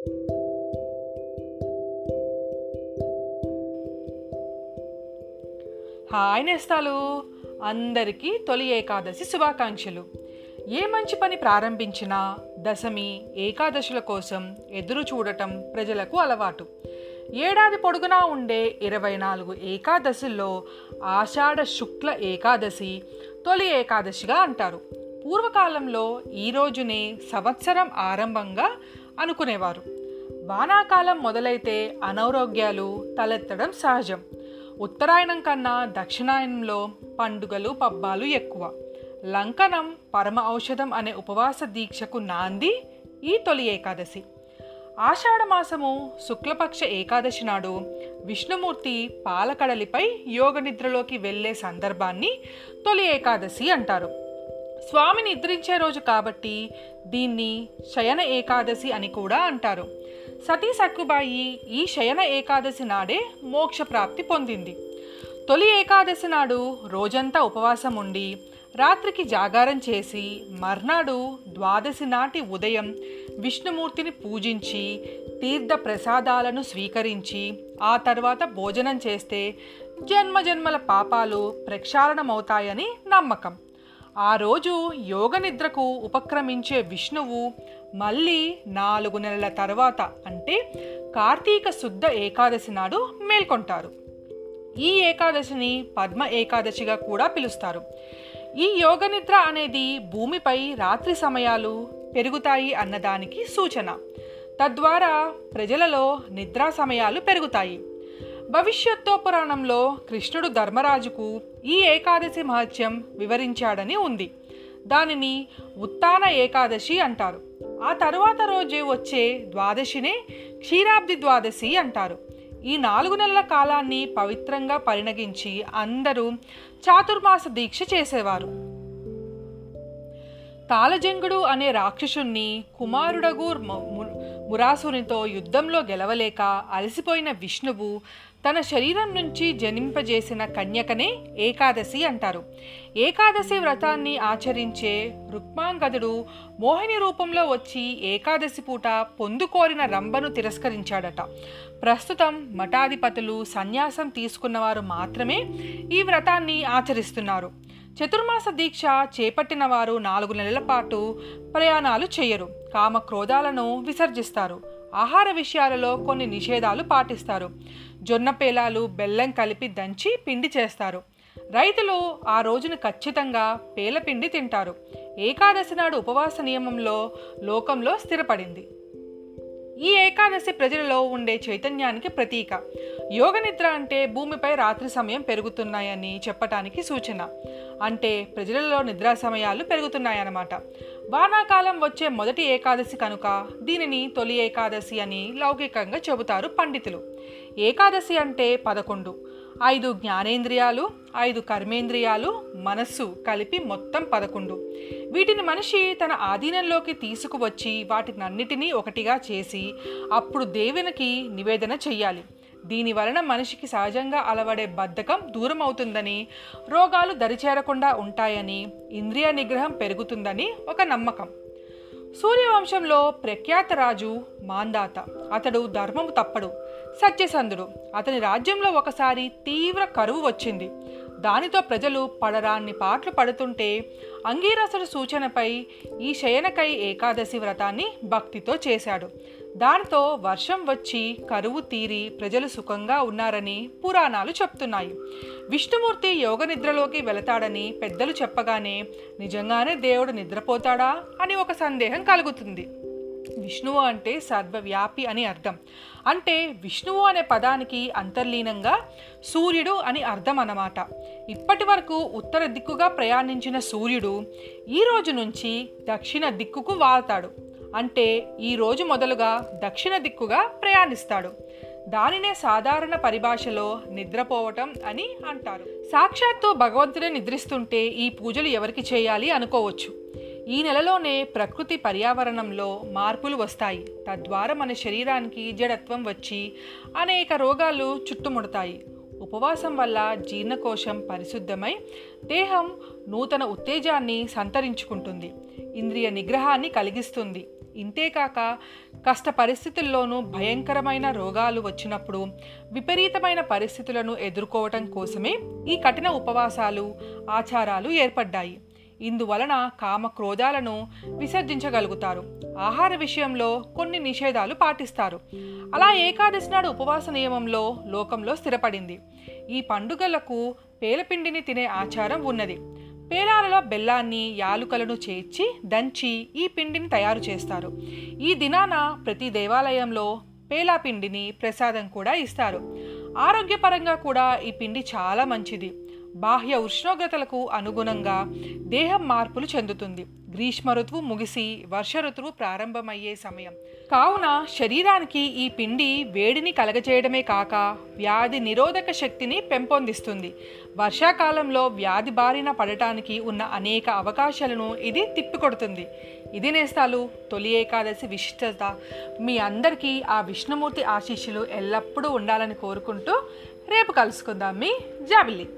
Hi నేస్తాలు. అందరికీ తొలి ఏకాదశి శుభాకాంక్షలు. ఏ మంచి పని ప్రారంభించినా దశమి ఏకాదశుల కోసం ఎదురు చూడటం ప్రజలకు అలవాటు. ఏడాది పొడుగునా ఉండే ఇరవై నాలుగు ఏకాదశుల్లో ఆషాఢ శుక్ల ఏకాదశి తొలి ఏకాదశిగా అంటారు. పూర్వకాలంలో ఈ రోజునే సంవత్సరం ఆరంభంగా అనుకునేవారు. వానాకాలం మొదలైతే అనారోగ్యాలు తలెత్తడం సహజం. ఉత్తరాయణం కన్నా దక్షిణాయనంలో పండుగలు పబ్బాలు ఎక్కువ. లంకనం పరమ ఔషధం అనే ఉపవాస దీక్షకు నాంది ఈ తొలి ఏకాదశి. ఆషాఢమాసము శుక్లపక్ష ఏకాదశి నాడు విష్ణుమూర్తి పాలకడలిపై యోగ నిద్రలోకి వెళ్ళే సందర్భాన్ని తొలి ఏకాదశి అంటారు. స్వామి నిద్రించే రోజు కాబట్టి దీన్ని శయన ఏకాదశి అని కూడా అంటారు. సతీ సక్కుబాయి ఈ శయన ఏకాదశి నాడే మోక్ష ప్రాప్తి పొందింది. తొలి ఏకాదశి నాడు రోజంతా ఉపవాసం ఉండి రాత్రికి జాగారం చేసి మర్నాడు ద్వాదశి నాటి ఉదయం విష్ణుమూర్తిని పూజించి తీర్థ ప్రసాదాలను స్వీకరించి ఆ తర్వాత భోజనం చేస్తే జన్మ జన్మల పాపాలు ప్రక్షాళనమవుతాయని నమ్మకం. ఆ రోజు యోగ నిద్రకు ఉపక్రమించే విష్ణువు మళ్ళీ నాలుగు నెలల తర్వాత అంటే కార్తీక శుద్ధ ఏకాదశి నాడు మేల్కొంటారు. ఈ ఏకాదశిని పద్మ ఏకాదశిగా కూడా పిలుస్తారు. ఈ యోగ నిద్ర అనేది భూమిపై రాత్రి సమయాలు పెరుగుతాయి అన్నదానికి సూచన. తద్వారా ప్రజలలో నిద్రా సమయాలు పెరుగుతాయి. భవిష్యత్తో పురాణంలో కృష్ణుడు ధర్మరాజుకు ఈ ఏకాదశి మహత్యం వివరించాడని ఉంది. దానిని ఉత్తాన ఏకాదశి అంటారు. ఆ తరువాత రోజు వచ్చే ద్వాదశినే క్షీరాబ్ది ద్వాదశి అంటారు. ఈ నాలుగు నెలల కాలాన్ని పవిత్రంగా పరిణగించి అందరూ చాతుర్మాస దీక్ష చేసేవారు. తాళజంగుడు అనే రాక్షసుణ్ణి కుమారుడగు మురాసునితో యుద్ధంలో గెలవలేక అలసిపోయిన విష్ణువు తన శరీరం నుంచి జనింపజేసిన కన్యకనే ఏకాదశి అంటారు. ఏకాదశి వ్రతాన్ని ఆచరించే రుక్మాంగదుడు మోహిని రూపంలో వచ్చి ఏకాదశి పూట పొందుకోరిన రంభను తిరస్కరించాడట. ప్రస్తుతం మఠాధిపతులు సన్యాసం తీసుకున్నవారు మాత్రమే ఈ వ్రతాన్ని ఆచరిస్తున్నారు. చతుర్మాస దీక్ష చేపట్టిన వారు నాలుగు నెలల పాటు ప్రయాణాలు చేయరు. కామ క్రోధాలను విసర్జిస్తారు. ఆహార విషయాలలో కొన్ని నిషేధాలు పాటిస్తారు. జొన్న పేలాలు బెల్లం కలిపి దంచి పిండి చేస్తారు. రైతులు ఆ రోజున ఖచ్చితంగా పేలపిండి తింటారు. ఏకాదశి నాడు ఉపవాస నియమంలో లోకంలో స్థిరపడింది. ఈ ఏకాదశి ప్రజలలో ఉండే చైతన్యానికి ప్రతీక. యోగ నిద్ర అంటే భూమిపై రాత్రి సమయం పెరుగుతున్నాయని చెప్పటానికి సూచన. అంటే ప్రజలలో నిద్రా సమయాలు పెరుగుతున్నాయన్నమాట. వానాకాలం వచ్చే మొదటి ఏకాదశి కనుక దీనిని తొలి ఏకాదశి అని లౌకికంగా చెబుతారు పండితులు. ఏకాదశి అంటే పదకొండు. ఐదు జ్ఞానేంద్రియాలు ఐదు కర్మేంద్రియాలు మనస్సు కలిపి మొత్తం పదకొండు. వీటిని మనిషి తన ఆధీనంలోకి తీసుకువచ్చి వాటినన్నిటినీ ఒకటిగా చేసి అప్పుడు దేవునికి నివేదన చెయ్యాలి. దీని వలన మనిషికి సహజంగా అలవడే బద్ధకం దూరం అవుతుందని రోగాలు దరిచేరకుండా ఉంటాయని ఇంద్రియ నిగ్రహం పెరుగుతుందని ఒక నమ్మకం. సూర్యవంశంలో ప్రఖ్యాత రాజు మాందాత. అతడు ధర్మము తప్పడు సత్యసంధుడు. అతని రాజ్యంలో ఒకసారి తీవ్ర కరువు వచ్చింది. దానితో ప్రజలు పడరాన్ని పాటలు పడుతుంటే అంగీరసుడు సూచనపై ఈ శయనకై ఏకాదశి వ్రతాన్ని భక్తితో చేశాడు. దానితో వర్షం వచ్చి కరువు తీరి ప్రజలు సుఖంగా ఉన్నారని పురాణాలు చెప్తున్నాయి. విష్ణుమూర్తి యోగ నిద్రలోకి వెళతాడని పెద్దలు చెప్పగానే నిజంగానే దేవుడు నిద్రపోతాడా అని ఒక సందేహం కలుగుతుంది. విష్ణువు అంటే సర్వవ్యాపి అని అర్థం. అంటే విష్ణువు అనే పదానికి అంతర్లీనంగా సూర్యుడు అని అర్థం అన్నమాట. ఇప్పటి వరకు ఉత్తర దిక్కుగా ప్రయాణించిన సూర్యుడు ఈ రోజు నుంచి దక్షిణ దిక్కుకు వాళ్తాడు. అంటే ఈ రోజు మొదలుగా దక్షిణ దిక్కుగా ప్రయాణిస్తాడు. దానినే సాధారణ పరిభాషలో నిద్రపోవటం అని అంటారు. సాక్షాత్తు భగవంతుడే నిద్రిస్తుంటే ఈ పూజలు ఎవరికి చేయాలి అనుకోవచ్చు. ఈ నెలలోనే ప్రకృతి పర్యావరణంలో మార్పులు వస్తాయి. తద్వారా మన శరీరానికి జడత్వం వచ్చి అనేక రోగాలు చుట్టుముడతాయి. ఉపవాసం వల్ల జీర్ణకోశం పరిశుద్ధమై దేహం నూతన ఉత్తేజాన్ని సంతరించుకుంటుంది. ఇంద్రియ నిగ్రహాన్ని కలిగిస్తుంది. ఇంతేకాక కష్ట పరిస్థితుల్లోనూ భయంకరమైన రోగాలు వచ్చినప్పుడు విపరీతమైన పరిస్థితులను ఎదుర్కోవటం కోసమే ఈ కఠిన ఉపవాసాలు ఆచారాలు ఏర్పడ్డాయి. ఇందువలన కామ క్రోధాలను విసర్జించగలుగుతారు. ఆహార విషయంలో కొన్ని నిషేధాలు పాటిస్తారు. అలా ఏకాదశి నాడు ఉపవాస నియమంలో లోకంలో స్థిరపడింది. ఈ పండుగలకు పేలపిండిని తినే ఆచారం ఉన్నది. పేలాలలో బెల్లాన్ని యాలుకలను చేర్చి దంచి ఈ పిండిని తయారు చేస్తారు. ఈ దినాన ప్రతి దేవాలయంలో పేలా పిండిని ప్రసాదం కూడా ఇస్తారు. ఆరోగ్యపరంగా కూడా ఈ పిండి చాలా మంచిది. బాహ్య ఉష్ణోగ్రతలకు అనుగుణంగా దేహం మార్పులు చెందుతుంది. గ్రీష్మ ఋతువు ముగిసి వర్ష ఋతువు ప్రారంభమయ్యే సమయం. కావున శరీరానికి ఈ పిండి వేడిని కలగజేయడమే కాక వ్యాధి నిరోధక శక్తిని పెంపొందిస్తుంది. వర్షాకాలంలో వ్యాధి బారిన పడటానికి ఉన్న అనేక అవకాశాలను ఇది తిప్పికొడుతుంది. ఇది నేస్తాలు తొలి ఏకాదశి విశిష్టత. మీ అందరికీ ఆ విష్ణుమూర్తి ఆశీస్సులు ఎల్లప్పుడూ ఉండాలని కోరుకుంటూ రేపు కలుసుకుందాం మీ జాబిల్లి.